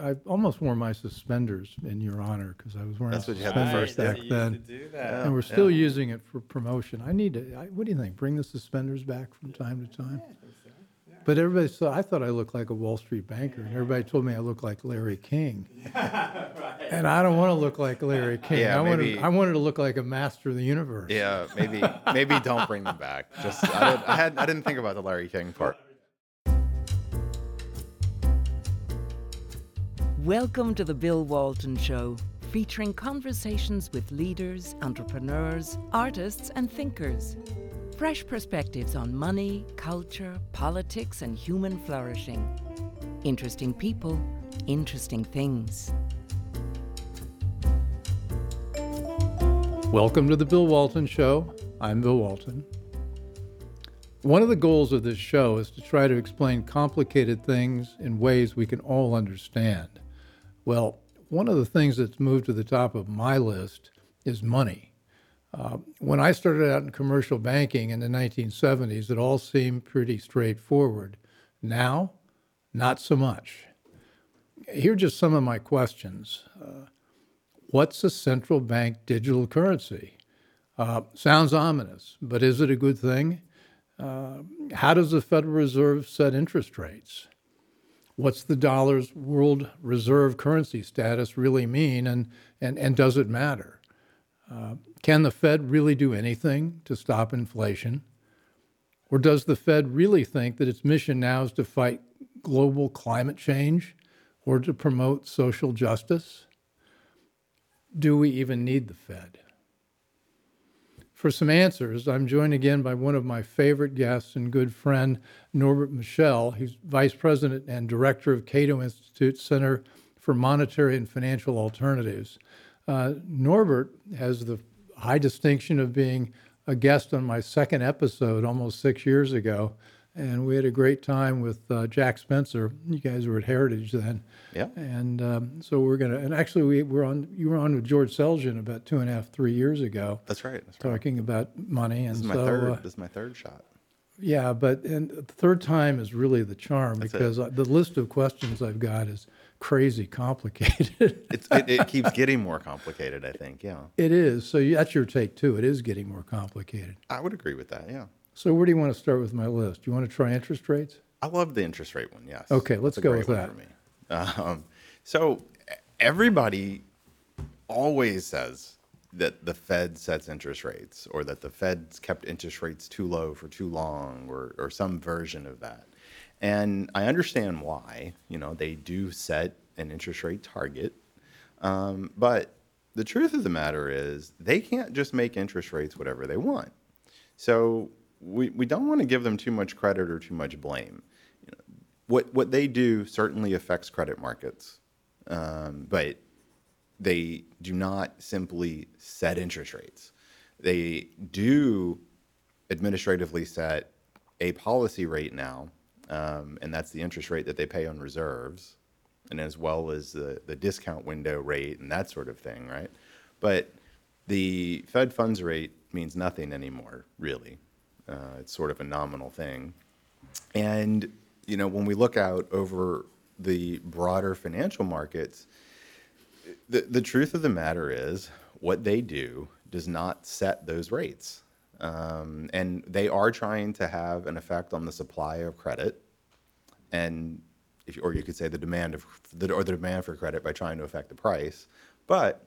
I almost wore my suspenders in your honor because I was wearing That's what you had the suspenders first back day. then. do that. And we're still using it for promotion. I need to, I, what do you think? Bring the suspenders back from time to time? But everybody saw, I thought I looked like a Wall Street banker, and everybody told me I looked like Larry King. And I don't want to look like Larry King. Yeah, I wanted, maybe- I wanted to look like a master of the universe. Yeah, maybe maybe don't bring them back. Just I, did, I had I didn't think about the Larry King part. Welcome to the Bill Walton Show, featuring conversations with leaders, entrepreneurs, artists, and thinkers. Fresh perspectives on money, culture, politics, and human flourishing. Interesting people, interesting things. Welcome to the Bill Walton Show. I'm Bill Walton. One of the goals of this show is to try to explain complicated things in ways we can all understand. Well, one of the things that's moved to the top of my list is money. Uh, when I started out in commercial banking in the 1970s, it all seemed pretty straightforward. Now, not so much. Here are just some of my questions. Uh, what's a central bank digital currency? Uh, sounds ominous, but is it a good thing? Uh, how does the Federal Reserve set interest rates? What's the dollar's world reserve currency status really mean, and, and, and does it matter? Uh, can the Fed really do anything to stop inflation? Or does the Fed really think that its mission now is to fight global climate change or to promote social justice? Do we even need the Fed? For some answers, I'm joined again by one of my favorite guests and good friend, Norbert Michel. He's Vice President and Director of Cato Institute Center for Monetary and Financial Alternatives. Uh, Norbert has the high distinction of being a guest on my second episode almost six years ago, and we had a great time with uh, Jack Spencer. You guys were at Heritage then. Yeah. And um, so we're gonna, and actually we were on, you were on with George Selgin about two and a half, three years ago, That's right. That's right. talking about money. And This is my so, third. uh, this is my third shot. yeah, but and the third time is really the charm That's because uh the list of questions I've got is crazy complicated. It's, it, it keeps getting more complicated. I think. Yeah, it is. So that's your take too. It is getting more complicated. I would agree with that. Yeah, So where do you want to start with my list? Do you want to try interest rates? I love the interest rate one. Yes. Okay, let's That's a go great with one that. For me. Um, so everybody always says that the Fed sets interest rates, or that the Fed's kept interest rates too low for too long, or or some version of that. And I understand why. You know, they do set an interest rate target, um, but the truth of the matter is they can't just make interest rates whatever they want. So we, we don't want to give them too much credit or too much blame. You know, what what they do certainly affects credit markets, um, but they do not simply set interest rates. They do administratively set a policy rate now, um, and that's the interest rate that they pay on reserves, and as well as the, the discount window rate and that sort of thing, right? But the Fed funds rate means nothing anymore, really. Uh, it's sort of a nominal thing. And, you know, when we look out over the broader financial markets, the, the truth of the matter is what they do does not set those rates. Um, and they are trying to have an effect on the supply of credit and if, or you could say the demand of the, or the demand for credit by trying to affect the price, but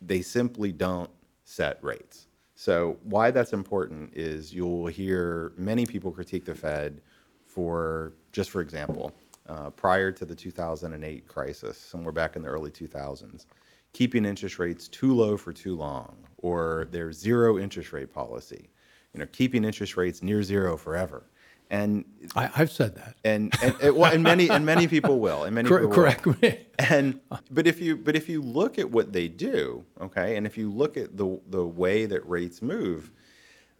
they simply don't set rates. So why that's important is you'll hear many people critique the Fed for, just for example, uh, prior to the 2008 crisis, somewhere back in the early 2000s, keeping interest rates too low for too long, or their zero interest rate policy, you know, keeping interest rates near zero forever. And I, I've said that. and and, and, well, and many and many people will, and many Cor- people will. correct me. And but if you but if you look at what they do, okay, and if you look at the the way that rates move,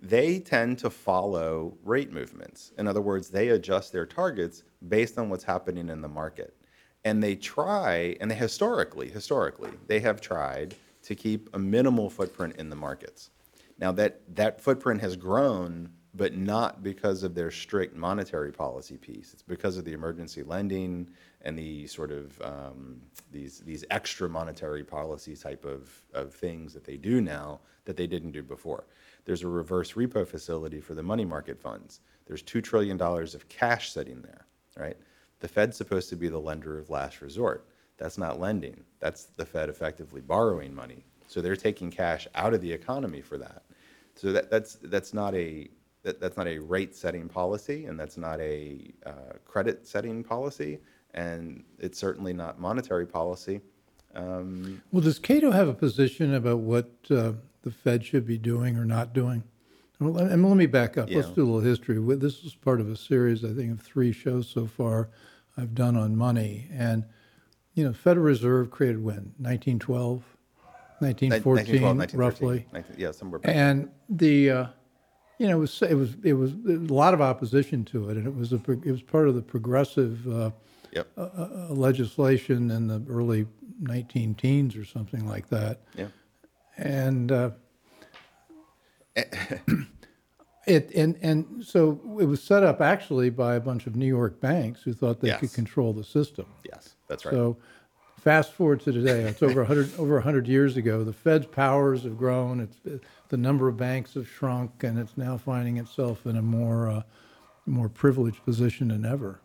they tend to follow rate movements. In other words, they adjust their targets based on what's happening in the market. And they try, and they historically, historically, they have tried to keep a minimal footprint in the markets. Now that that footprint has grown but not because of their strict monetary policy piece. It's because of the emergency lending and the sort of um, these these extra monetary policy type of, of things that they do now that they didn't do before. There's a reverse repo facility for the money market funds. There's two trillion dollars of cash sitting there, right? The Fed's supposed to be the lender of last resort. That's not lending. That's the Fed effectively borrowing money. So they're taking cash out of the economy for that. So that, that's that's not a that, that's not a rate setting policy, and that's not a uh, credit setting policy, and it's certainly not monetary policy. Um, Well, does Cato have a position about what uh, the Fed should be doing or not doing? Well, let- and let me back up. Let's do a little history. This is part of a series, I think, of three shows so far I've done on money. And, you know, Federal Reserve created when? 1912, 1914, 1912, roughly. 19 yeah, somewhere. Back. And the, uh, you know, it was it was it was a lot of opposition to it, and it was a it was part of the progressive uh, Yep. uh, legislation in the early 19 teens or something like that. yeah. And uh, it and and so it was set up actually by a bunch of New York banks who thought they could control the system. Yes, that's right. So fast forward to today, it's over 100 over 100 years ago. The Fed's powers have grown. It's the number of banks have shrunk, and it's now finding itself in a more uh, more privileged position than ever.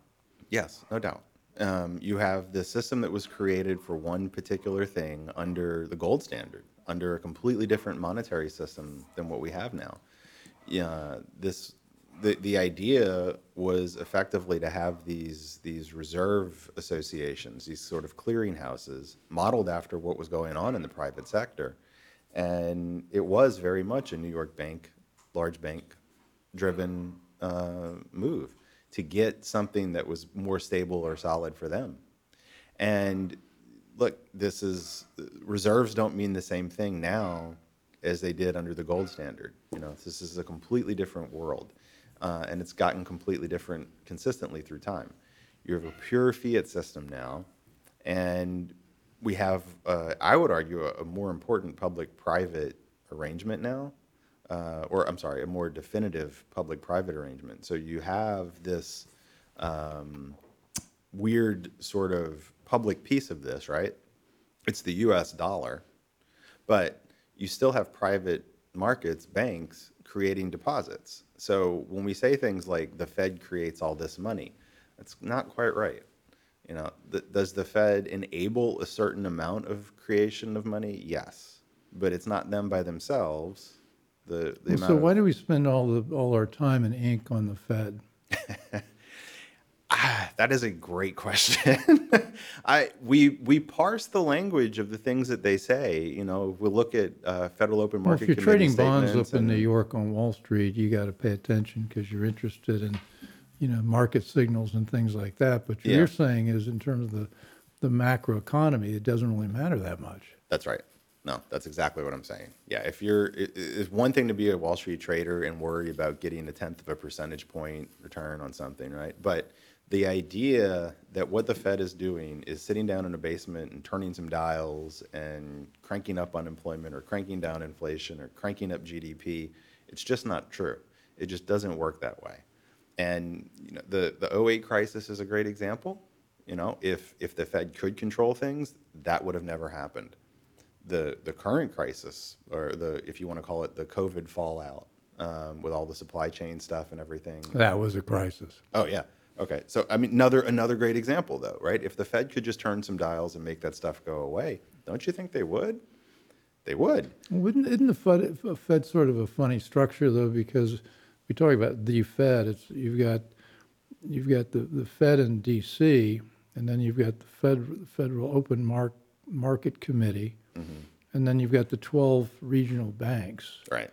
Yes, no doubt. Um, you have the system that was created for one particular thing under the gold standard, under a completely different monetary system than what we have now. Yeah, this the the idea was effectively to have these these reserve associations, these sort of clearinghouses, modeled after what was going on in the private sector, and it was very much a New York bank, large bank driven uh, move to get something that was more stable or solid for them. And look, this is reserves don't mean the same thing now as they did under the gold standard. You know, this is a completely different world, uh, and it's gotten completely different consistently through time. You have a pure fiat system now, and we have, uh, I would argue, a, a more important public-private arrangement now uh, or I'm sorry, a more definitive public-private arrangement. So you have this um, weird sort of public piece of this, right? It's the U.S. dollar, but you still have private markets, banks creating deposits. So when we say things like the Fed creates all this money, that's not quite right. You know, th- does the Fed enable a certain amount of creation of money? Yes, but it's not them by themselves. The, the Well, so of- why do we spend all the all our time and ink on the Fed? That is a great question. I we we parse the language of the things that they say. You know, we look at uh, Federal Open Market. Well, if you're trading bonds up in New York on Wall Street, you got to pay attention because you're interested in, you know, market signals and things like that. But what Yeah. you're saying is, in terms of the the macro economy, it doesn't really matter that much. That's right. No, that's exactly what I'm saying. Yeah, if you're, it, it's one thing to be a Wall Street trader and worry about getting a tenth of a percentage point return on something, right? But the idea that what the Fed is doing is sitting down in a basement and turning some dials and cranking up unemployment or cranking down inflation or cranking up GDP, it's just not true. It just doesn't work that way. And you know, the the 08 crisis is a great example. You know, if if the Fed could control things, that would have never happened the the current crisis, or the if you want to call it the COVID fallout, um, with all the supply chain stuff and everything. That was a crisis. Oh yeah. Okay. So I mean, another another great example though, right? If the Fed could just turn some dials and make that stuff go away, don't you think they would? They would. Wouldn't isn't the Fed, Fed sort of a funny structure though? Because we talk about the Fed. It's you've got you've got the, the Fed in D.C. and then you've got the Fed, Federal Open Mark, Market Committee, mm-hmm. and then you've got the twelve regional banks. Right.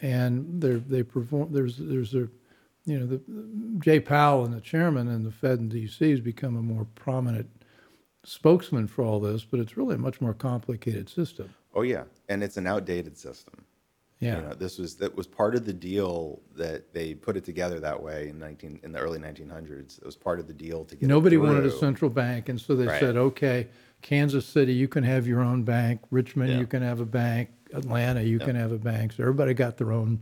and they're, they perform, there's, there's a, you know, the, Jay Powell and the chairman and the Fed in DC has become a more prominent spokesman for all this, but it's really a much more complicated system. Oh yeah. And it's an outdated system. Yeah. You know, this was that was part of the deal that they put it together that way in nineteen in the early nineteen hundreds. It was part of the deal to get Nobody wanted a central bank, and so they Right. said, okay, Kansas City, you can have your own bank. Richmond, Yeah. you can have a bank. Atlanta, you can have a bank. So everybody got their own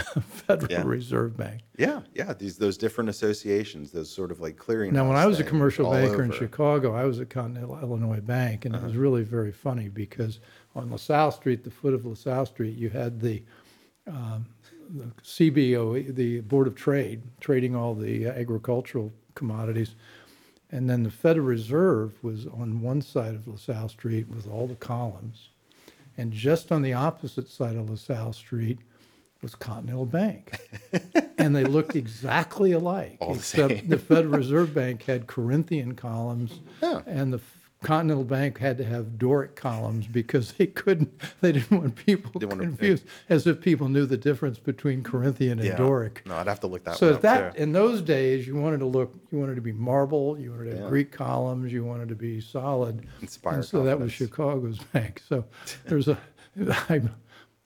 Federal Yeah. Reserve Bank. Yeah, yeah. These those different associations, those sort of like clearing. Now, when I was a commercial banker in. Chicago, I was at Continental Illinois Bank, and it Uh-huh. was really very funny because on LaSalle Street, the foot of LaSalle Street, you had the, um, the CBO, the Board of Trade, trading all the agricultural commodities. And then the Federal Reserve was on one side of LaSalle Street with all the columns. And just on the opposite side of LaSalle Street was Continental Bank. and they looked exactly alike, All the except same. the Federal Reserve Bank had Corinthian columns, Yeah. and the Continental Bank had to have Doric columns because they couldn't, they didn't want people Didn't want to- confused, as if people knew the difference between Corinthian and yeah. Doric. No, I'd have to look that So one at up that, in those days, you wanted to look, you wanted to be marble, you wanted to have Yeah. Greek columns, you wanted to be solid. Inspire And so that was. Chicago's bank. So there's a, I,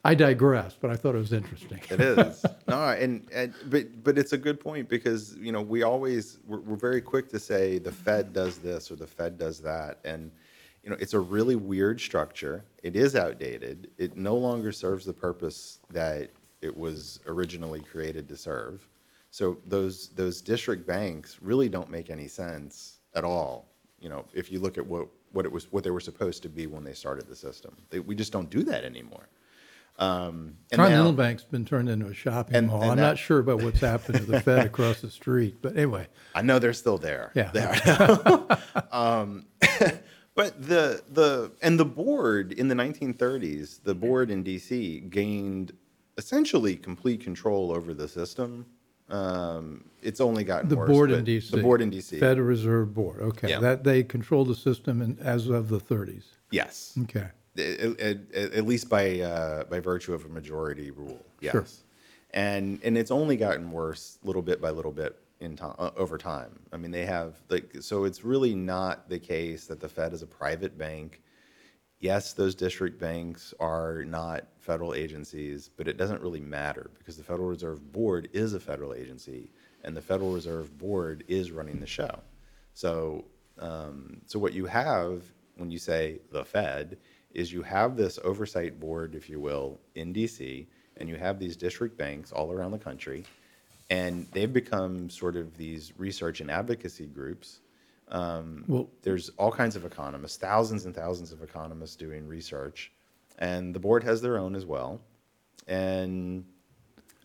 I digress, but I thought it was interesting. It is no, and, and but but it's a good point because you know we always we're, we're very quick to say the Fed does this or the Fed does that, and you know it's a really weird structure. It is outdated. It no longer serves the purpose that it was originally created to serve. So those those district banks really don't make any sense at all. You know, if you look at what what it was what they were supposed to be when they started the system, they, we just don't do that anymore. Um, and Continental now- Bank's been turned into a shopping And- mall. and I'm that- not sure about what's happened to the Fed across the street, but anyway, I know they're still there. Yeah. They are. um, but the the and the board in the 1930s, the board in DC gained essentially complete control over the system. Um, it's only gotten the worse. board in DC. The board in DC. Federal Reserve Board, okay. Yeah. That, they control the system in, as of the 30s. Yes. Okay. At, at- at least by uh, by virtue of a majority rule. Yes. Sure. And and it's only gotten worse little bit by little bit in time uh, over time. I mean, they have like so it's really not the case that the Fed is a private bank. Yes, those district banks are not federal agencies, but it doesn't really matter because the Federal Reserve Board is a federal agency, and the Federal Reserve Board is running the show. So, um, so what you have when you say the Fed is you have this oversight board, if you will, in DC, and you have these district banks all around the country, and they've become sort of these research and advocacy groups. Um, Well- there's all kinds of economists, thousands and thousands of economists doing research, and the board has their own as well, and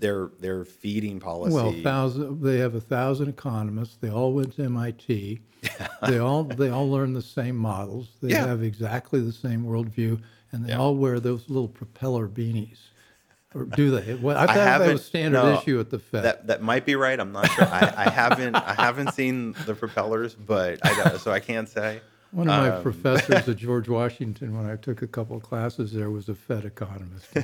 they're they're feeding policy. Well, thousand, they have a thousand economists. They all went to MIT. They all, they all learn the same models. They Yeah. have exactly the same worldview, and they Yeah. all wear those little propeller beanies. Or do they? Well, I thought that haven't- was standard no, issue at the Fed. That that might be right. I'm not sure. I, I haven't I haven't seen the propellers, but I so I can't say. One of my Um, professors at George Washington, when I took a couple of classes there, was a Fed economist.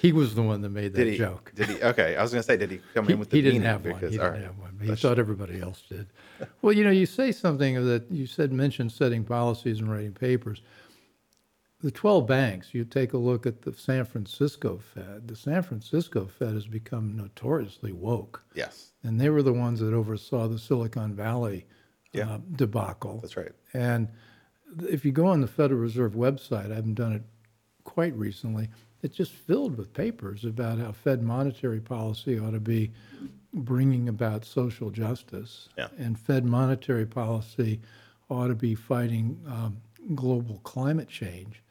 He was the one that made that Did he? joke. Did he? Okay, I was gonna say, did he come He, in with the he didn't have one. Because- He all didn't right. have one. But he That's- thought everybody else did. Well, you know, you say something that you said mentioned setting policies and writing papers. The 12 banks, you take a look at the San Francisco Fed. The San Francisco Fed has become notoriously woke. Yes, And they were the ones that oversaw the Silicon Valley Yeah. uh, debacle. that's right. And if you go on the Federal Reserve website, I haven't done it quite recently, it's just filled with papers about how Fed monetary policy ought to be bringing about social justice. Yeah. And Fed monetary policy ought to be fighting um, global climate change.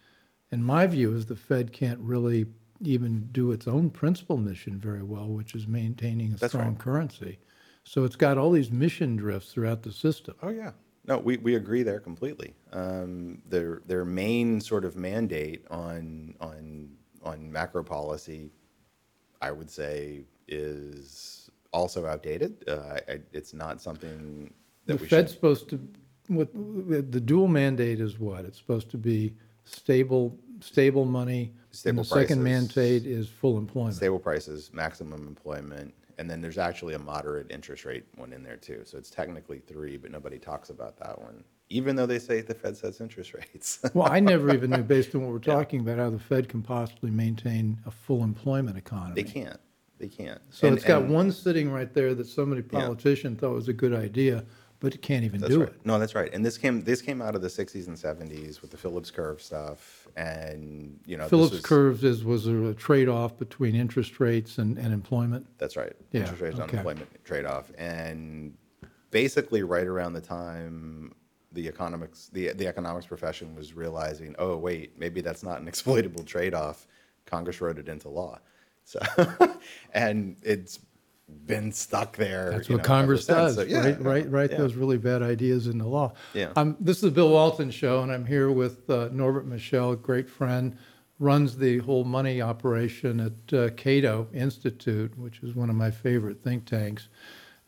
And my view is the Fed can't really even do its own principal mission very well, which is maintaining a That's strong right. currency. So it's got all these mission drifts throughout the system. Oh yeah. No, we, we agree there completely. Um, their their main sort of mandate on on on macro policy, I would say, is also outdated. Uh, I, it's not something that The we Fed's should. supposed to, what, the dual mandate is what? It's supposed to be stable, stable money. Stable And the second mandate is full employment. Stable prices, maximum employment, and then there's actually a moderate interest rate one in there too. So it's technically three, but nobody talks about that one, even though they say the Fed sets interest rates. Well, I never even knew, based on what we're talking about, how the Fed can possibly maintain a full employment economy. they can't. They can't. So And- it's got and- one sitting right there that somebody Yeah. politician thought was a good idea, but it can't even That's do right. it. No, that's right. And this came this came out of the 60s and 70s with the Phillips curve stuff, and you know this Phillips was- curves is, was a trade-off between interest rates and, and employment. That's right. Yeah, Interest rates, okay. unemployment trade off, and basically right around the time the economics the the economics profession was realizing, oh wait, maybe that's not an exploitable trade off. Congress wrote it into law, so and it's been stuck there. That's what know, Congress does, So, yeah, right? Write, write yeah. those really bad ideas into law. Yeah. Um, this is the Bill Walton Show, and I'm here with uh, Norbert Michel, great friend, runs the whole money operation at uh, Cato Institute, which is one of my favorite think tanks.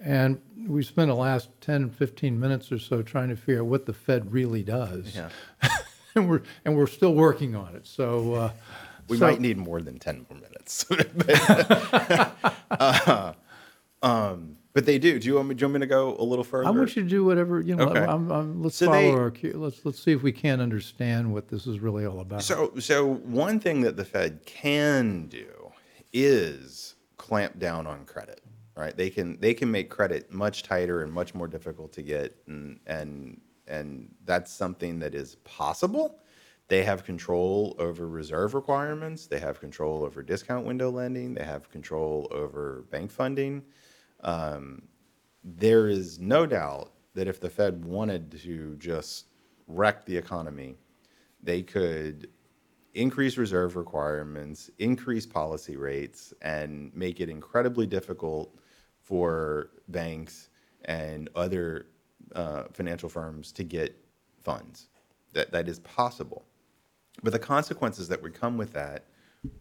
And we spent the last 10, 15 minutes or so trying to figure out what the Fed really does. Yeah. and we're and we're still working on it. So uh, We so- might need more than 10 more minutes. But, uh, um, but they do. Do you, want me, do you want me to go a little further? I want you to do whatever you know. Okay. I'm, I'm, let's So follow they- our cue. Let's let's see if we can understand what this is really all about. So, so one thing that the Fed can do is clamp down on credit. Right? They can they can make credit much tighter and much more difficult to get, and and and that's something that is possible. They have control over reserve requirements. They have control over discount window lending. They have control over bank funding. Um, there is no doubt that if the Fed wanted to just wreck the economy, they could increase reserve requirements, increase policy rates, and make it incredibly difficult for banks and other uh, financial firms to get funds. That that is possible, but the consequences that would come with that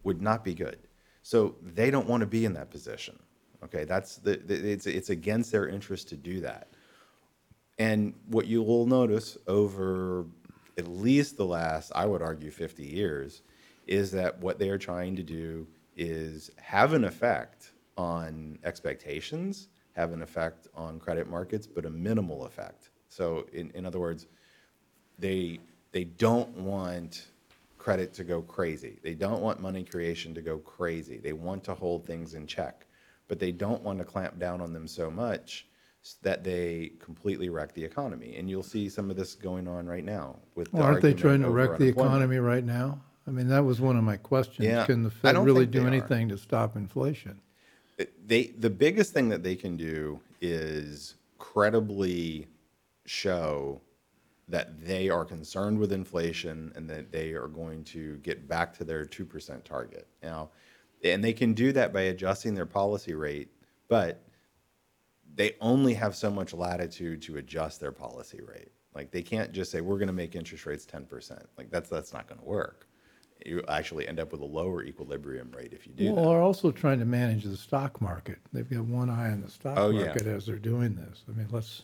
would not be good. So they don't want to be in that position. Okay, that's the, the it's it's against their interest to do that. And what you will notice over at least the last, I would argue, 50 years, is that what they are trying to do is have an effect on expectations, have an effect on credit markets, but a minimal effect. So, in, in other words, they they don't want credit to go crazy. They don't want money creation to go crazy. They want to hold things in check, but they don't want to clamp down on them so much that they completely wreck the economy. And you'll see some of this going on right now with. the well, aren't they argument trying to over wreck the unemployment. economy right now? I mean, that was one of my questions. Yeah, Can the I Fed don't really think they do are. anything to stop inflation? They the biggest thing that they can do is credibly show that they are concerned with inflation and that they are going to get back to their 2% target. Now, and they can do that by adjusting their policy rate, but they only have so much latitude to adjust their policy rate. Like they can't just say we're going to make interest rates 10%. Like that's that's not going to work. You actually end up with a lower equilibrium rate if you do Well, that. they're also trying to manage the stock market. They've got one eye on the stock Oh, yeah. market as they're doing this. I mean, let's.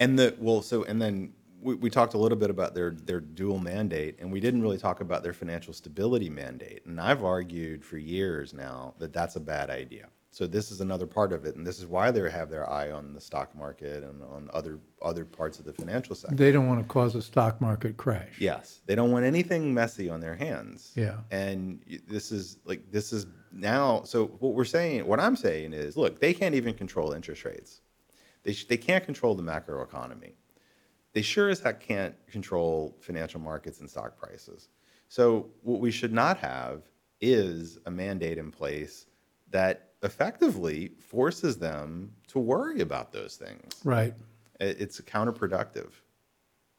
And the well, so and then we, we talked a little bit about their their dual mandate, and we didn't really talk about their financial stability mandate. And I've argued for years now that that's a bad idea. So this is another part of it, and this is why they have their eye on the stock market and on other other parts of the financial sector. They don't want to cause a stock market crash. Yes, they don't want anything messy on their hands. Yeah. And this is like this is now. So what we're saying, what I'm saying is, look, they can't even control interest rates. They sh- they can't control the macroeconomy. They sure as heck can't control financial markets and stock prices. So what we should not have is a mandate in place that effectively forces them to worry about those things. Right. It's counterproductive.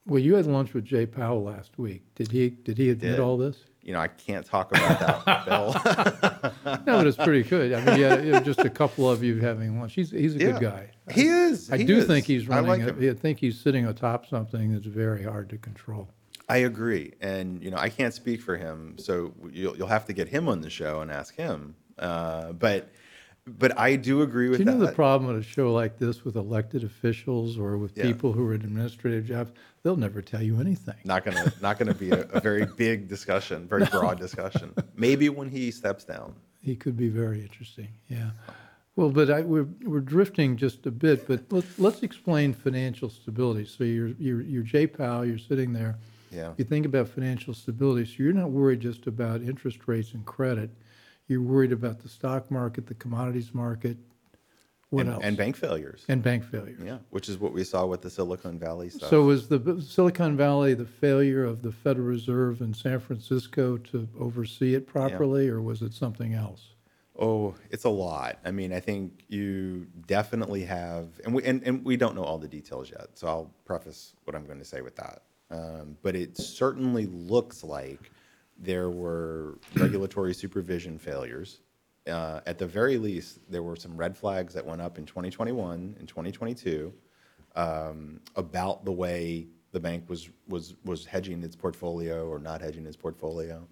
Well, you had lunch with Jay Powell last week. Did he did he admit Did. all this? You know, I can't talk about that, Bill. No, but it's pretty good. I mean, yeah, just a couple of you having lunch. He's he's a Yeah. good guy. He is. I he do is. think he's I running. like a-. I think he's sitting atop something that's very hard to control. I agree, and you know, I can't speak for him, so you'll you'll have to get him on the show and ask him. Uh, but but I do agree with Do you know the problem with a show like this with elected officials or with Yeah. people who are in administrative jobs? They'll never tell you anything. Not gonna not gonna be a, a very big discussion, very broad discussion. Maybe when he steps down. He could be very interesting. Yeah. Well, but I, we're we're drifting just a bit. But let's let's explain financial stability. So you're you're you're Jay Powell. You're sitting there. Yeah. You think about financial stability. So you're not worried just about interest rates and credit. You're worried about the stock market, the commodities market. What and, else? and bank failures. And bank failures. yeah, which is what we saw with the Silicon Valley stuff. So was the Silicon Valley the failure of the Federal Reserve in San Francisco to oversee it properly, or was it something else? Oh, it's a lot. I mean, I think you definitely have, and we and, and we don't know all the details yet. So I'll preface what I'm going to say with that. Um, but it certainly looks like there were regulatory supervision failures. Uh, at the very least, there were some red flags that went up in 2021 and 2022 um, about the way the bank was was was hedging its portfolio or not hedging its portfolio,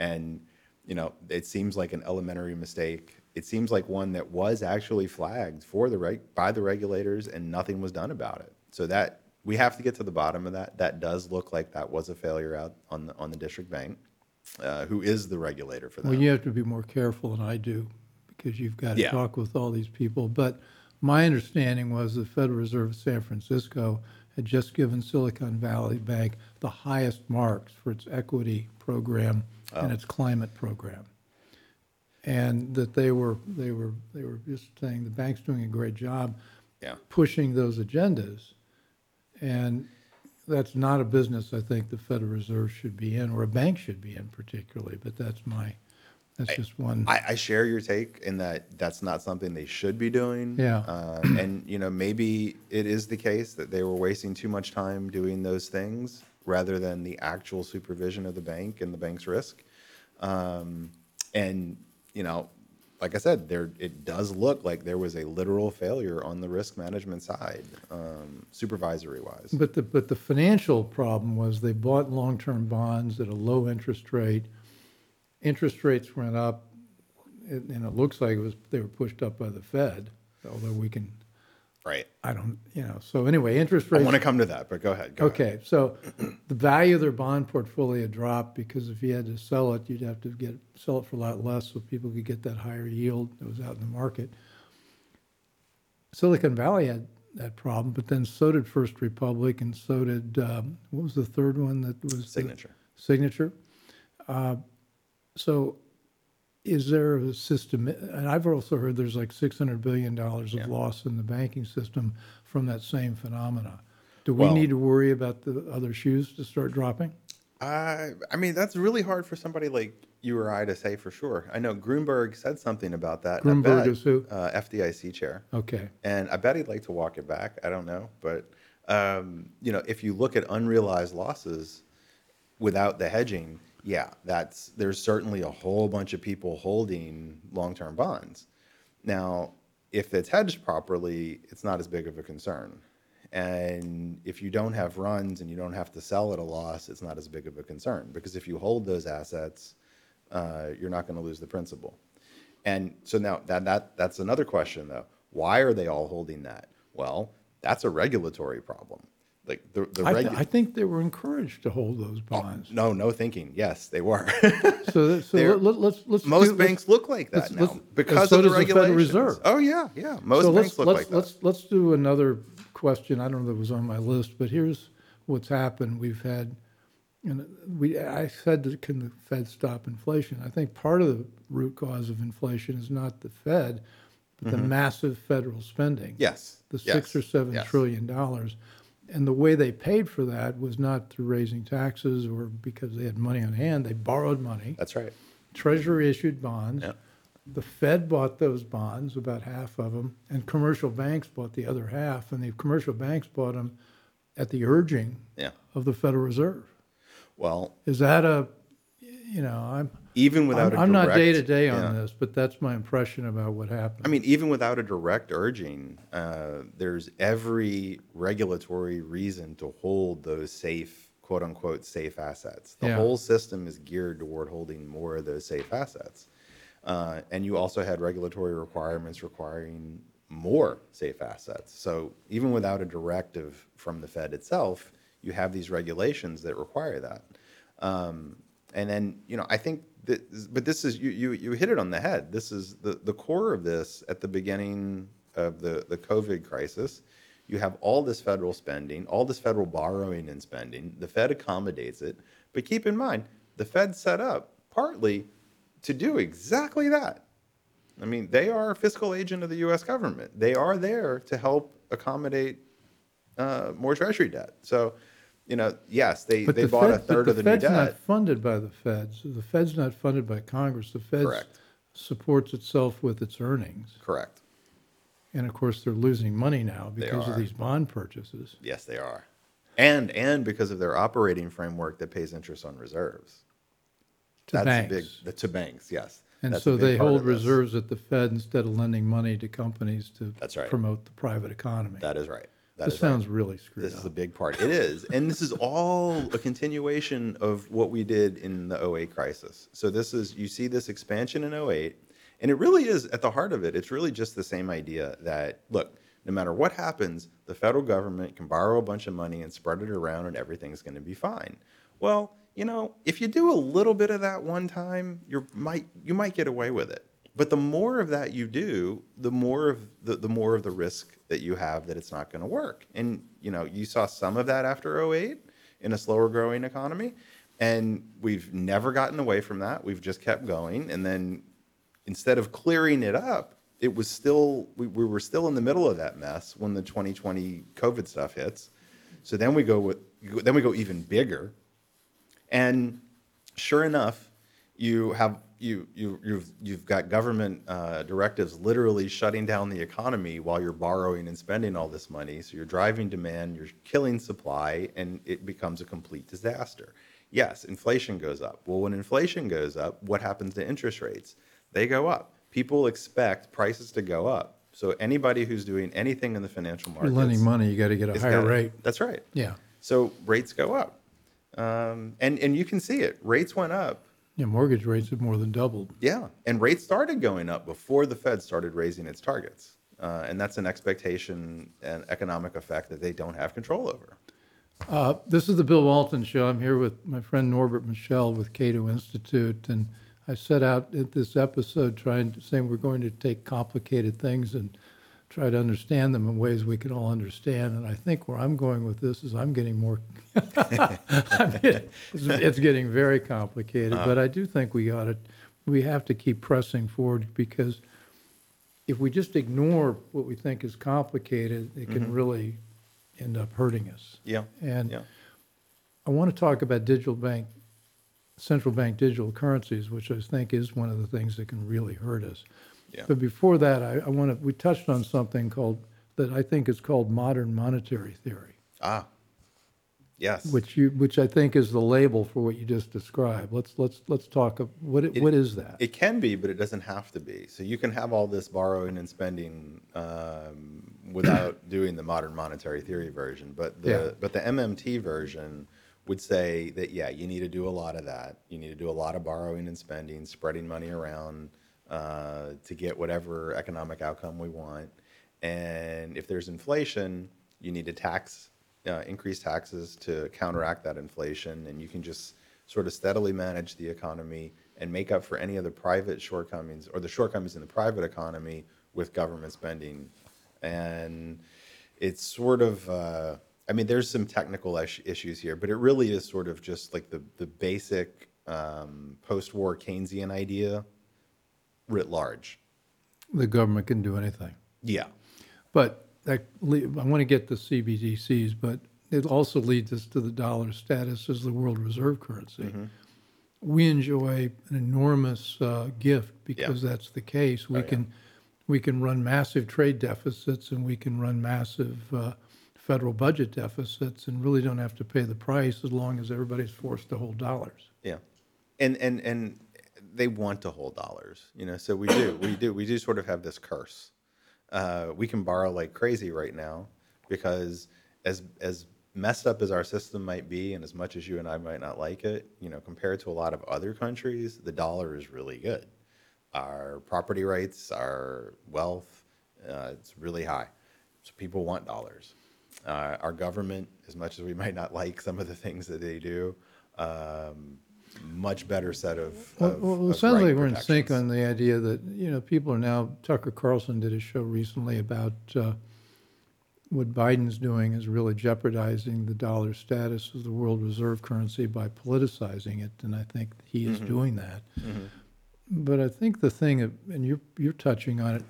and you know it seems like an elementary mistake. It seems like one that was actually flagged for the reg- by the regulators, and nothing was done about it. So that we have to get to the bottom of that. That does look like that was a failure out on the on the district bank, uh, who is the regulator for that. Well, you have to be more careful than I do because you've got to Yeah. talk with all these people. But my understanding was the Federal Reserve of San Francisco had just given Silicon Valley Bank the highest marks for its equity program and its climate program. And that they were, they were, they were just saying the bank's doing a great job yeah. pushing those agendas. And that's not a business I think the Federal Reserve should be in, or a bank should be in particularly, but that's my, that's just one. I, I share your take in that that's not something they should be doing. Yeah. Um, and you know, maybe it is the case that they were wasting too much time doing those things rather than the actual supervision of the bank and the bank's risk. Um, and you know, like I said, there it does look like there was a literal failure on the risk management side, um, supervisory wise. But the, but the financial problem was they bought long-term bonds at a low interest rate. Interest rates went up, and and it looks like it was, they were pushed up by the Fed, although we can, Right. I don't, you know, so anyway, interest rates. I want to come to that, but go ahead. Go ahead. Okay, so the value of their bond portfolio dropped because if you had to sell it, you'd have to get, sell it for a lot less so people could get that higher yield that was out in the market. Silicon Valley had that problem, but then so did First Republic and so did, um, what was the third one that was? the- Signature. Signature. Uh, So is there a system, and I've also heard there's like $600 billion of Yeah. loss in the banking system from that same phenomena. Do we Well- need to worry about the other shoes to start dropping? Uh, I mean, that's really hard for somebody like you or I to say for sure. I know Gruenberg said something about that. Gruenberg bet- is who? Uh, FDIC chair. Okay, And I bet he'd like to walk it back. I don't know. But, um, you know, if you look at unrealized losses without the hedging, yeah, that's there's certainly a whole bunch of people holding long-term bonds. Now, if it's hedged properly, it's not as big of a concern. And if you don't have runs and you don't have to sell at a loss, it's not as big of a concern because if you hold those assets, uh, you're not going to lose the principal. And so now that, that that's another question though. Why are they all holding that? Well, that's a regulatory problem. Like the the I, regu- th- I think they were encouraged to hold those bonds. no, no thinking. Yes, they were. So, that- so let- let- let's, let's. Most do- let's- banks look like that let's- now let's- because so of the does the Federal. Reserve. Oh yeah, yeah. Most So banks let's, look let's, like that. let's, let's do another question. I don't know if it was on my list, but here's what's happened. We've had, and we, I said, that can the Fed stop inflation? I think part of the root cause of inflation is not the Fed, but the massive federal spending. Mm-hmm. yes. The yes, six or seven yes. trillion dollars. And the way they paid for that was not through raising taxes or because they had money on hand. They borrowed money. That's right. Treasury issued bonds. Yeah. The Fed bought those bonds, about half of them, and commercial banks bought the other half, and the commercial banks bought them at the urging Yeah. of the Federal Reserve. Well, Is that a, you know, I'm, even without I'm, a I'm not day to day yeah. on this, but that's my impression about what happened. I mean, even without a direct urging, uh, there's every regulatory reason to hold those safe, quote unquote, safe assets. The Yeah. whole system is geared toward holding more of those safe assets. Uh, and you also had regulatory requirements requiring more safe assets. So even without a directive from the Fed itself, you have these regulations that require that. Um, and then, you know, I think but this is, you, you, you hit it on the head. This is the, the core of this at the beginning of the, the COVID crisis. You have all this federal spending, all this federal borrowing and spending. The Fed accommodates it. But keep in mind, the Fed set up partly to do exactly that I mean, they are a fiscal agent of the U.S. government. They are there to help accommodate uh, more Treasury debt. So, you know, yes, they, But they the bought a Fed- but third of the new Fed's not debt. funded by the Feds. The Fed's not funded by Congress. The Fed supports itself with its earnings. Correct. And of course, they're losing money now because of these bond purchases. Yes, they are. And and because of their operating framework that pays interest on reserves. To That's banks. a big the, to banks, yes. And That's so they hold reserves at the Fed instead of lending money to companies to That's right. promote the private economy. That is right. That This is sounds really screwed This is a big part. It is. And this is all a continuation of what we did in the 08 crisis. So this is you see this expansion in 08 and it really is at the heart of it. It's really just the same idea that look, no matter what happens, the federal government can borrow a bunch of money and spread it around and everything's going to be fine. Well, you know, if you do a little bit of that one time, you might you might get away with it. But the more of that you do, the more of the, the more of the risk that you have that it's not going to work. And you know, you saw some of that after 08 in a slower growing economy. And we've never gotten away from that. We've just kept going. And then instead of clearing it up, it was still we, we were still in the middle of that mess when the 2020 COVID stuff hits. So then we go with then we go even bigger. And sure enough, you have you you you've you've got government uh, directives literally shutting down the economy while you're borrowing and spending all this money. So you're driving demand, you're killing supply, and it becomes a complete disaster. Yes, inflation goes up. Well, when inflation goes up, what happens to interest rates? They go up. People expect prices to go up. So anybody who's doing anything in the financial You're markets, lending money, you got to get a higher gotta- rate. That's right. Yeah. So rates go up, um, and and you can see it. Rates went up. Yeah, mortgage rates have more than doubled. Yeah, and rates started going up before the Fed started raising its targets, uh, and that's an expectation and economic effect that they don't have control over. Uh, This is the Bill Walton Show. I'm here with my friend Norbert Michel with Cato Institute, and I set out at this episode trying to say we're going to take complicated things and try to understand them in ways we can all understand. And I think where I'm going with this is I'm getting more, I'm getting- it's, it's getting very complicated. But I do think we ought to, we have to keep pressing forward because if we just ignore what we think is complicated, it can mm-hmm. really end up hurting us. Yeah, And yeah, I want to talk about digital bank, central bank digital currencies, which I think is one of the things that can really hurt us. Yeah. But before that, I, I want to, we touched on something called, that I think is called modern monetary theory, Ah, yes. which you, which I think is the label for what you just described. Let's, let's, let's talk, of what, it- what is that? It can be, but it doesn't have to be. So you can have all this borrowing and spending um, without doing the modern monetary theory version. But the Yeah. but the MMT version would say that yeah, you need to do a lot of that. You need to do a lot of borrowing and spending, spreading money around uh, to get whatever economic outcome we want. And if there's inflation, you need to tax uh, increase taxes to counteract that inflation, and you can just sort of steadily manage the economy and make up for any of the private shortcomings or the shortcomings in the private economy with government spending. And it's sort of, uh, I mean, there's some technical issues here, but it really is sort of just like the, the basic um, post war Keynesian idea writ large. The government can do anything. Yeah. But that, I want to get to CBDCs, but it also leads us to the dollar status as the world reserve currency. Mm-hmm. We enjoy an enormous uh, gift because that's the case. We Oh, yeah. can we can run massive trade deficits and we can run massive uh, federal budget deficits and really don't have to pay the price as long as everybody's forced to hold dollars. Yeah, and and and they want to hold dollars, you know. So we do, we do, we do sort of have this curse. Uh, we can borrow like crazy right now because as as messed up as our system might be, and as much as you and I might not like it, you know, compared to a lot of other countries, the dollar is really good. Our property rights, our wealth, uh, it's really high. So people want dollars. Uh, our government, as much as we might not like some of the things that they do, um, much better set of. Well, of- well, it of sounds like we're in sync on the idea that, you know, people are now, Tucker Carlson did a show recently about uh, what Biden's doing is really jeopardizing the dollar status as the world reserve currency by politicizing it, and I think he is Mm-hmm. doing that. But I think the thing, and you're, you're touching on it,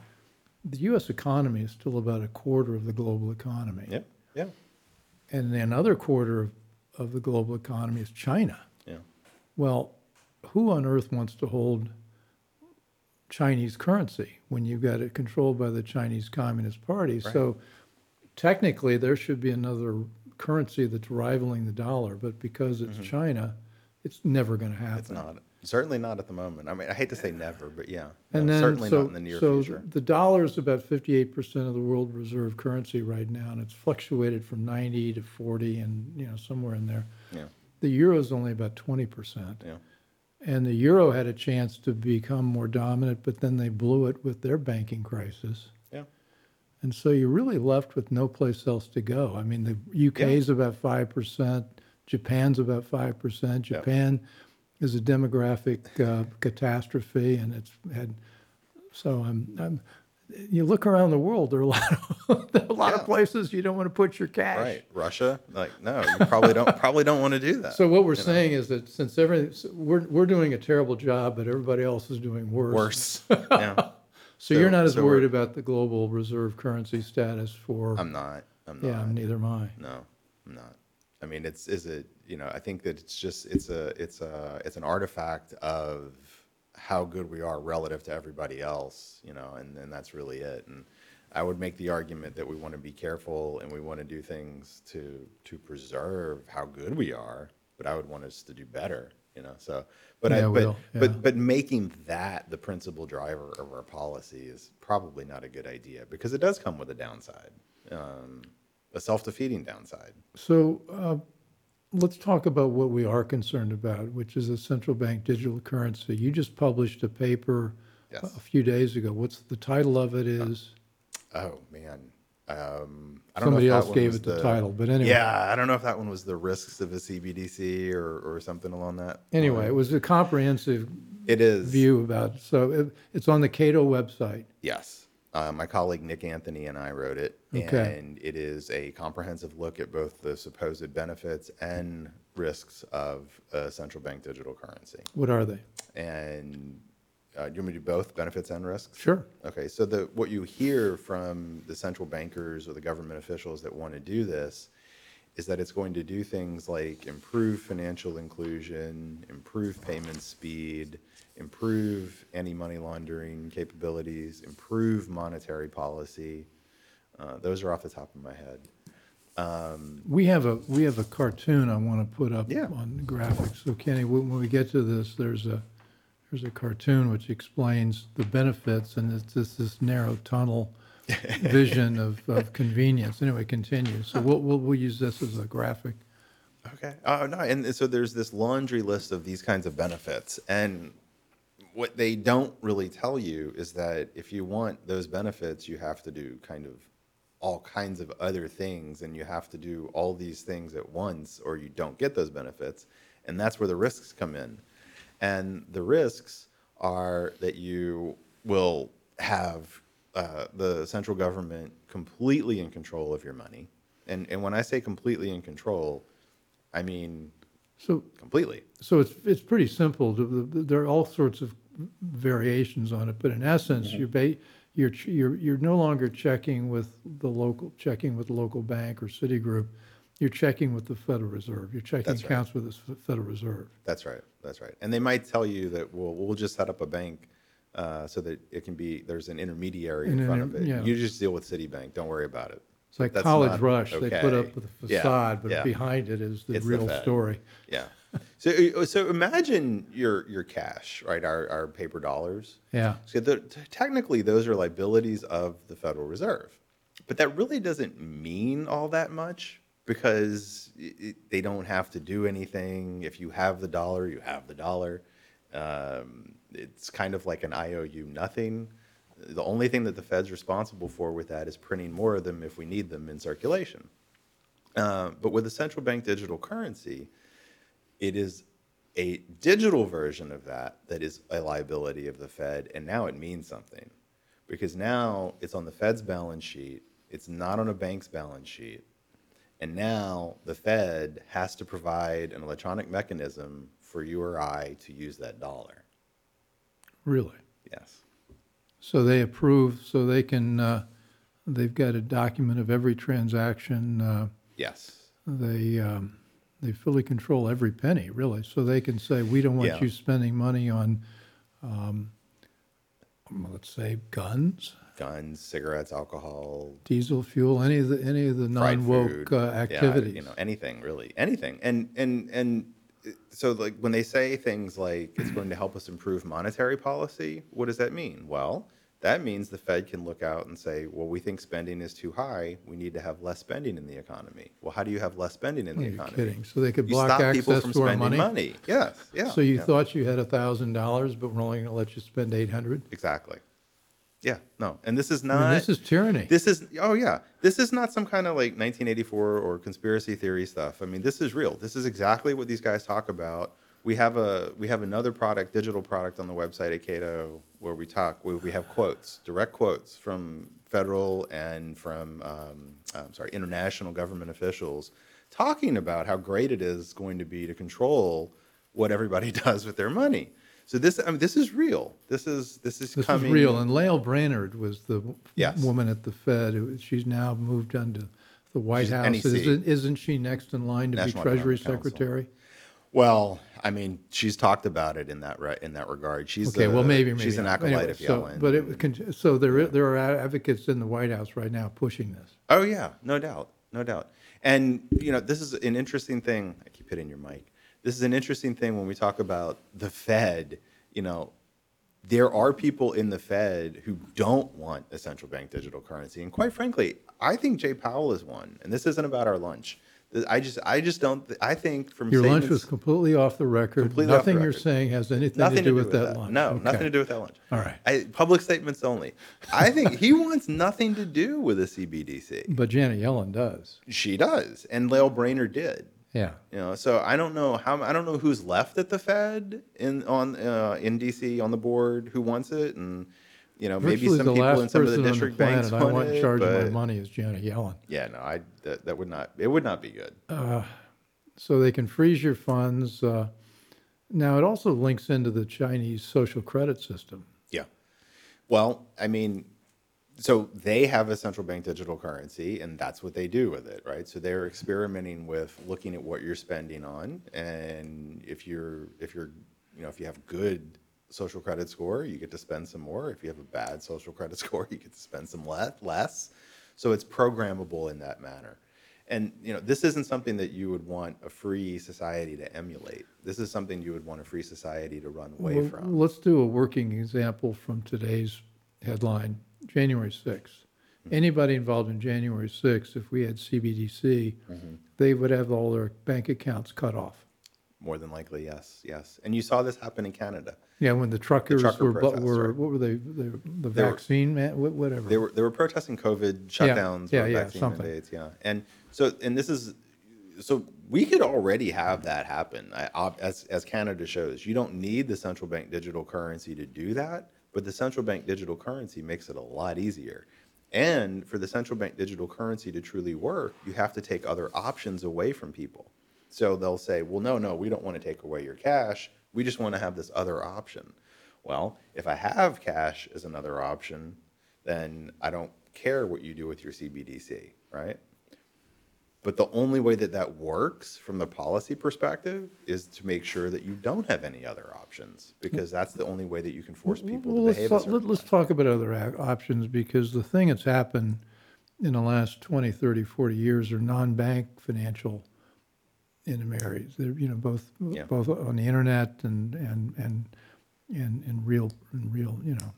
the U.S. economy is still about a quarter of the global economy. Yeah, yeah, And the another quarter of, of the global economy is China. Well, who on earth wants to hold Chinese currency when you've got it controlled by the Chinese Communist Party? So technically, there should be another currency that's rivaling the dollar, but because it's mm-hmm. China, it's never going to happen. It's not, certainly not at the moment. I mean, I hate to say never, but yeah. And no, then, Certainly so, not in the near so future. the dollar is about fifty-eight percent of the world reserve currency right now, and it's fluctuated from ninety to forty, and you know somewhere in there. The euro is only about twenty percent, yeah, and the euro had a chance to become more dominant, but then they blew it with their banking crisis, yeah. and so you're really left with no place else to go. I mean, the UK is about five percent, Japan's about five percent. Yeah. Japan is a demographic uh, catastrophe, and it's had. So I'm, I'm. You look around the world, there are a lot of a lot of places you don't want to put your cash. Right. Russia, like, no, you probably don't, probably don't want to do that. So what we're saying is that since everything, we're we're doing a terrible job, but everybody else is doing worse. Worse. Yeah. So, you're not as so worried about the global reserve currency status for. I'm not, I'm not. yeah, neither am I. No, I'm not. I mean, it's is it you know I think that it's just it's a it's a it's an artifact of how good we are relative to everybody else, you know, and and that's really it. And I would make the argument that we want to be careful and we want to do things to to preserve how good we are, but I would want us to do better, you know. So, but I Yeah, but Will, yeah. but but making that the principal driver of our policy is probably not a good idea because it does come with a downside. Um, a self-defeating downside. So uh, let's talk about what we are concerned about, which is a central bank digital currency. You just published a paper Yes. a few days ago. What's the title of it? Is Oh man, um, I don't somebody know if else gave it the, title, but anyway. Yeah, I don't know if that one was the risks of a CBDC or, or something along that. Anyway, line. it was a comprehensive it is. view about. So it, it's on the Cato website. Yes, uh, my colleague Nick Anthony and I wrote it, Okay. and it is a comprehensive look at both the supposed benefits and risks of a central bank digital currency. What are they? And uh, do you want me to do both benefits and risks? Sure. Okay, so the, what you hear from the central bankers or the government officials that want to do this is that it's going to do things like improve financial inclusion, improve payment speed, improve anti-money laundering capabilities, improve monetary policy. Uh, those are off the top of my head. We have a we have a cartoon I want to put up Yeah. on the graphics. So Kenny, when, when we get to this, there's a there's a cartoon which explains the benefits, and it's just this narrow tunnel vision of, of convenience. Anyway, continue. So we'll, we'll we'll use this as a graphic. Okay. Oh no, and so there's this laundry list of these kinds of benefits, and what they don't really tell you is that if you want those benefits, you have to do kind of all kinds of other things, and you have to do all these things at once, or you don't get those benefits, and that's where the risks come in. And the risks are that you will have uh, the central government completely in control of your money. And, and when I say completely in control, I mean So completely. so it's it's pretty simple. The- the- There are all sorts of variations on it, but in essence, Mm-hmm. you're ba- you're you're you're no longer checking with the local checking with the local bank or Citigroup. You're checking with the Federal Reserve. You're checking That's right. accounts with the Federal Reserve. That's right. That's right. And they might tell you that we'll, we'll just set up a bank uh, so that it can be, there's an intermediary in An front inter- of it. yeah. You just deal with Citibank. Don't worry about it. It's like That's College not Rush. They put okay. up the Yeah, facade, but yeah. behind it is the It's the real Fed. story. Yeah. So, so imagine your, your cash, right? Our, our paper dollars. Yeah. So the, t- technically, those are liabilities of the Federal Reserve, but that really doesn't mean all that much because it, they don't have to do anything. If you have the dollar, you have the dollar. Um, it's kind of like an IOU nothing. The only thing that the Fed's responsible for with that is printing more of them if we need them in circulation. Uh, but with a central bank digital currency, it is a digital version of that that is a liability of the Fed, and now it means something because now it's on the Fed's balance sheet, it's not on a bank's balance sheet, and now the Fed has to provide an electronic mechanism for you or I to use that dollar. Really? Yes. So they approve, so they can, uh, they've got a document of every transaction. uh, Yes. They, um, they fully control every penny, really. So they can say, we don't want Yeah. you spending money on, um, let's say, guns, Guns, cigarettes, alcohol, diesel fuel, any of the, any of the fried non-woke food, uh, yeah, activities. you know, anything really, anything. And and and so like when they say things like it's going to help us improve monetary policy, what does that mean? Well, that means the Fed can look out and say, well, we think spending is too high. We need to have less spending in the economy. Well, how do you have less spending in the Are you economy? kidding? So they could You block stop people access from to our spending money? Yes, yeah. So you yeah. thought you had a thousand dollars, but we're only gonna let you spend eight hundred? exactly? Yeah, no. And this is I not. mean, this is tyranny. This is oh yeah. This is not some kind of like 1984 or conspiracy theory stuff. I mean, this is real. This is exactly what these guys talk about. We have a we have another product, digital product on the website at Cato where we talk. Where we have quotes, direct quotes from federal and from um, I'm sorry, international government officials talking about how great it is going to be to control what everybody does with their money. So this I mean, this is real. This is this is coming. This is coming. real. And Lael Brainerd was the w- Yes. woman at the Fed. who- She's now moved on to the White She's House. NEC. Isn't, isn't she next in line to be National Treasury Economic Council. Secretary? Well, I mean, she's talked about it in that re- in that regard. She's Okay, a- well, maybe, maybe. she's an not. acolyte Anyway, of so- Yellen. But it, can- so there, there are advocates in the White House right now pushing this. oh yeah, no doubt, no doubt. And you know, this is an interesting thing. I keep hitting your mic. This is an interesting thing when we talk about the Fed. You know, there are people in the Fed who don't want a central bank digital currency, and quite frankly, I think Jay Powell is one. And this isn't about our lunch. I just, I just don't. I think from Your lunch was completely off the record. Completely off the Nothing you're saying has anything nothing to do with that lunch. No, Okay. nothing to do with that lunch. All right. I, public statements only. I think he wants nothing to do with a CBDC. But Janet Yellen does. She does, and Lael Brainerd did. Yeah. You know, so I don't know how I don't know who's left at the Fed in on uh, in DC on the board who wants it, and you know maybe Virtually some people in some of the on the district banks planet I want in it, charge of my money is Janet Yellen. Yeah, no, I that, that would not it would not be good. So they can freeze your funds. Uh, now it also links into the Chinese social credit system. Yeah. Well, I mean, so they have a central bank digital currency, and that's what they do with it, right? So they're experimenting with looking at what you're spending on, and if you're if you're you know if you have good social credit score, you get to spend some more. If you have a bad social credit score, you get to spend some less. Less. So it's programmable in that manner. And you know, this isn't something that you would want a free society to emulate. This is something you would want a free society to run away Well, from. Let's do a working example from today's headline, January 6th. Anybody involved in January 6th, if we had CBDC, Mm-hmm. they would have all their bank accounts cut off. More than likely, yes, yes. And you saw this happen in Canada. Yeah, when the truckers trucker were, bu- protests, were, right. what were they, the, the They were- vaccine, man, wha- whatever. They were they were protesting COVID shutdowns, yeah, or yeah, vaccine something. mandates, yeah. And so and this is so we could already have that happen. I, ob- as as Canada shows, you don't need the central bank digital currency to do that, but the central bank digital currency makes it a lot easier. And for the central bank digital currency to truly work, you have to take other options away from people. So they'll say, well, no, no, we don't want to take away your cash. We just want to have this other option. Well, if I have cash as another option, then I don't care what you do with your CBDC, right? But the only way that that works from the policy perspective is to make sure that you don't have any other options, because that's the only way that you can force people Well, to let's behave. talk, a certain let, let's way. talk about other ac- options because the thing that's happened in the last 20, 30, 40 years are non-bank financial intermediaries. They're, you know, both, Yeah. both on the internet and, and, and, and, and real, and real, you know,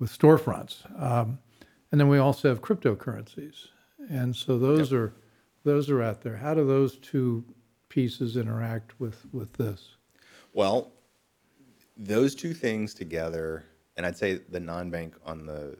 with storefronts. Um, and then we also have cryptocurrencies. And so those are, those are out there. How do those two pieces interact with, with this? Well, those two things together, and I'd say the non-bank on the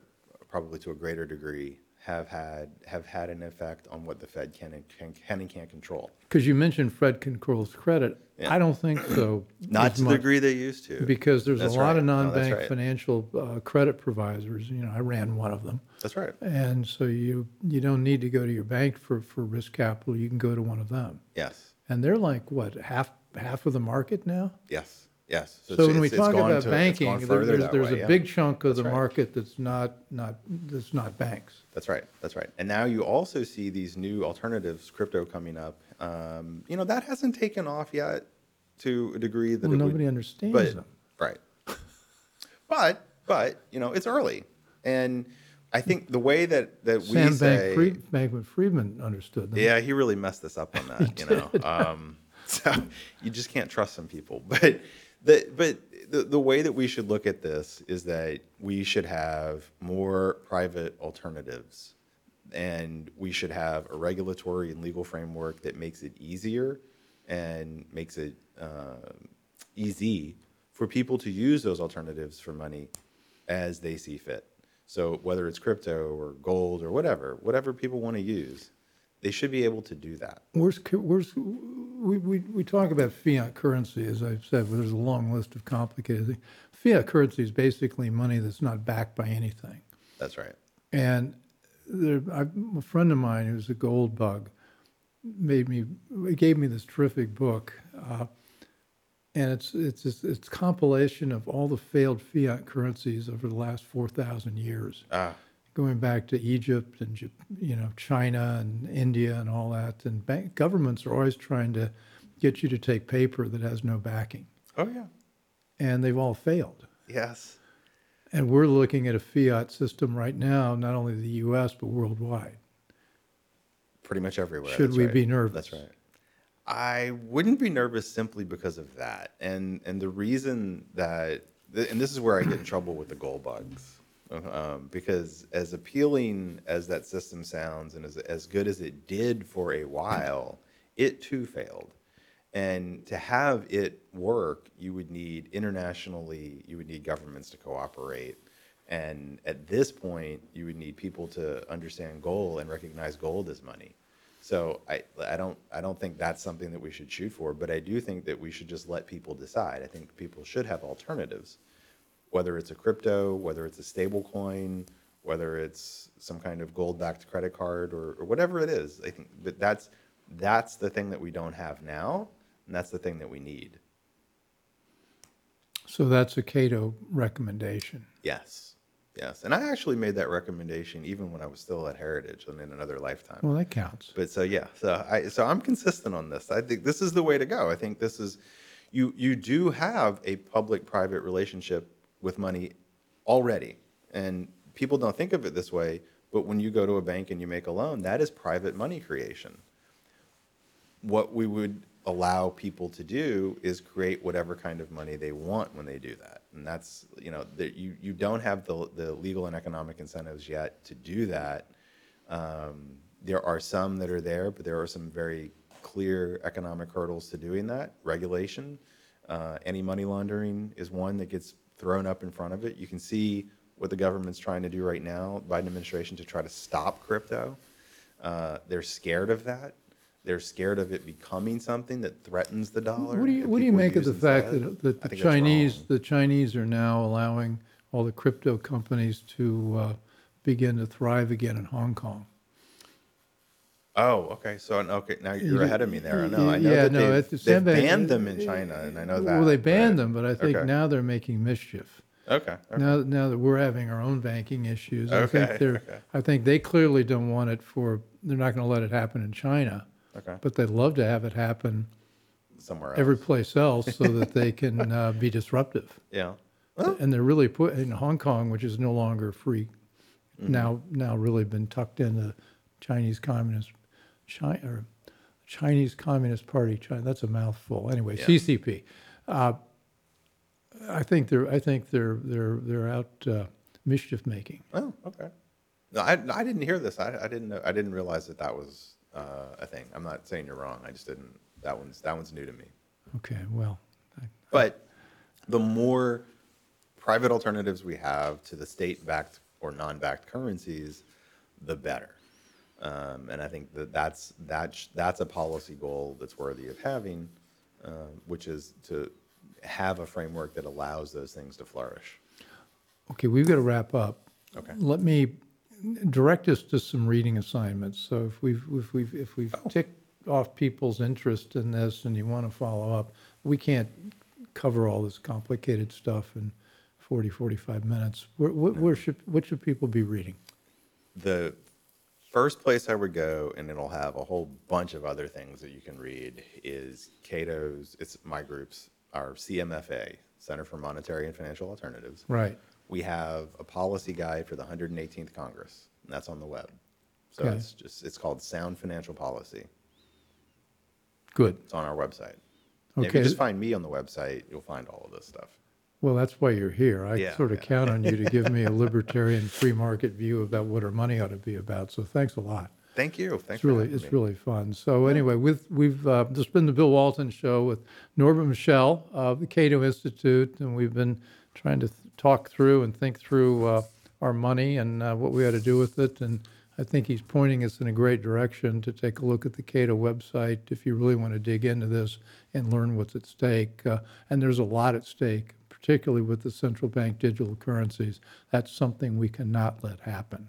probably to a greater degree have had have had an effect on what the Fed can and can, can and can't control. Because you mentioned Fed controls credit. Yeah. I don't think so. Not to the degree they used to. Because there's a lot right. of non-bank right. financial uh, credit providers. You know, I ran one of them. That's right. And so you, you don't need to go to your bank for, for risk capital. You can go to one of them. Yes. And they're like, what, half, half of the market now? Yes. Yes. So it's- when we it's- it's talk gone about to- it's gone banking, there- further there's, that there's way, a yeah. big chunk of the right. market that's not, not, that's not banks. That's right. That's right. And now you also see these new alternatives, crypto coming up. Um, you know, that hasn't taken off yet to a degree that Well, it would- nobody understands but, them. Right. but but you know, it's early, and I think the way that that we Sam say, Bank Bankman Friedman understood them. yeah, he really messed this up on that. you know, um, so you just can't trust some people. But the but the the way that we should look at this is that we should have more private alternatives, and we should have a regulatory and legal framework that makes it easier and makes it uh, easy for people to use those alternatives for money as they see fit. So whether it's crypto or gold or whatever, whatever people want to use, they should be able to do that. Where's, where's, we, we, we talk about fiat currency, as I've said, there's a long list of complicated things. Fiat currency is basically money that's not backed by anything. That's right. And there, I, a friend of mine who's a gold bug made me, gave me this terrific book. Uh, and it's, it's, this- it's compilation of all the failed fiat currencies over the last 4,000 years Ah, going back to Egypt and you know China and India and all that. And bank, governments are always trying to get you to take paper that has no backing, oh yeah, and they've all failed. yes, And we're looking at a fiat system right now, not only the U.S. but worldwide. pretty much everywhere. Should That's we right. be nervous? That's right. I wouldn't be nervous simply because of that, and and the reason that, and this is where I get in trouble with the gold bugs, um, because as appealing as that system sounds, and as as good as it did for a while, it too failed. And to have it work, you would need internationally, you would need governments to cooperate. And at this point, you would need people to understand gold and recognize gold as money. So I, I don't I don't think that's something that we should shoot for, but I do think that we should just let people decide. I think people should have alternatives, whether it's a crypto, whether it's a stable coin, whether it's some kind of gold-backed credit card or, or whatever it is. I think that that's that's the thing that we don't have now, and that's the thing that we need. So that's a Cato recommendation. Yes, yes, and I actually made that recommendation even when I was still at Heritage and in another lifetime. Well, that counts. But so yeah, so I so I'm consistent on this. I think this is the way to go. I think this is you you do have a public private relationship with money already. And people don't think of it this way, but when you go to a bank and you make a loan, that is private money creation. What we would allow people to do is create whatever kind of money they want when they do that. And that's, you know, that you, you don't have the, the legal and economic incentives yet to do that. Um, there are some that are there, but there are some very clear economic hurdles to doing that. Regulation, uh, any money laundering is one that gets thrown up in front of it. You can see what the government's trying to do right now, Biden administration, to try to stop crypto. Uh, they're scared of that. They're scared of it becoming something that threatens the dollar. What do you, what do you make of the fact that, that the Chinese, the Chinese are now allowing all the crypto companies to uh, begin to thrive again in Hong Kong? Oh, okay. So okay, now you're ahead of me there. I know. I know yeah, that no, they've, they've banned them in China, and I know that. Well, they banned but- them, but I think okay. now they're making mischief. Okay. okay. Now, now that we're having our own banking issues, I Okay, think they're, okay. I think they clearly don't want it for, they're not going to let it happen in China, Okay. but they'd love to have it happen Somewhere else. every place else so that they can uh, be disruptive. yeah. And they're really put in Hong Kong, which is no longer free, Mm-hmm. now now really been tucked into Chinese Communist China or Chinese Communist Party. China. That's a mouthful. Anyway, Yeah. CCP. Uh, I think they're I think they're they're they're out uh, mischief making. Oh, okay. No, I, I didn't hear this. I, I didn't know. I didn't realize that that was uh, a thing. I'm not saying you're wrong. I just didn't. That one's that one's new to me. Okay, well, I, But the more private alternatives we have to the state-backed or non-backed currencies, the better. Um, and I think that that's that's that's a policy goal that's worthy of having, uh, which is to have a framework that allows those things to flourish. okay, we've got to wrap up. Okay. Let me direct us to some reading assignments. So if we've if we've if we've ticked off people's interest in this and you want to follow up, we can't cover all this complicated stuff in 40, 45 minutes. Where, where, where should, what should people be reading? The first place I would go, and it'll have a whole bunch of other things that you can read, is Cato's, it's my group's, our CMFA, Center for Monetary and Financial Alternatives. Right. We have a policy guide for the 118th Congress, and that's on the web. So Okay. it's just, it's called Sound Financial Policy. Good. It's on our website. If Okay. you just find me on the website, you'll find all of this stuff. Well, that's why you're here. I Yeah, sort of yeah. count on you to give me a libertarian free market view about what our money ought to be about. So thanks a lot. Thank you. Thanks It's for really, having it's me. really fun. So anyway, with, we've, uh, this has been the Bill Walton Show with Norbert Michel of the Cato Institute, and we've been trying to th- talk through and think through uh, our money and uh, what we ought to do with it. And I think he's pointing us in a great direction to take a look at the Cato website if you really want to dig into this and learn what's at stake. Uh, and there's a lot at stake, particularly with the central bank digital currencies. That's something we cannot let happen.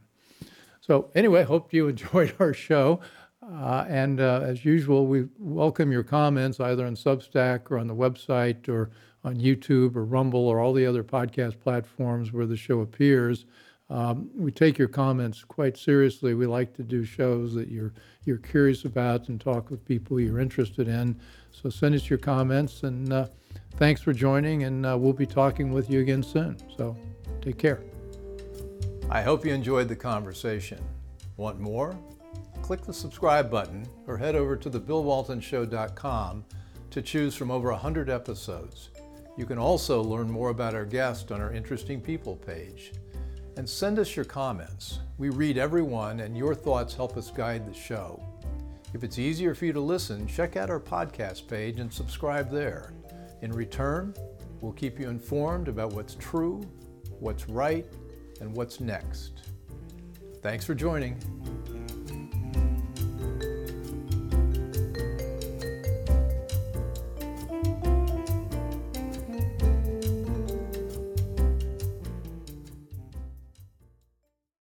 So anyway, hope you enjoyed our show. Uh, and uh, as usual, we welcome your comments either on Substack or on the website or on YouTube or Rumble or all the other podcast platforms where the show appears. Um, we take your comments quite seriously. We like to do shows that you're you're curious about and talk with people you're interested in. So send us your comments and uh, thanks for joining. And uh, we'll be talking with you again soon. So take care. I hope you enjoyed the conversation. Want more? Click the subscribe button or head over to thebillwaltonshow.com to choose from over 100 episodes. You can also learn more about our guest on our Interesting People page. And send us your comments. We read every one, and your thoughts help us guide the show. If it's easier for you to listen, check out our podcast page and subscribe there. In return, we'll keep you informed about what's true, what's right, and what's next. Thanks for joining.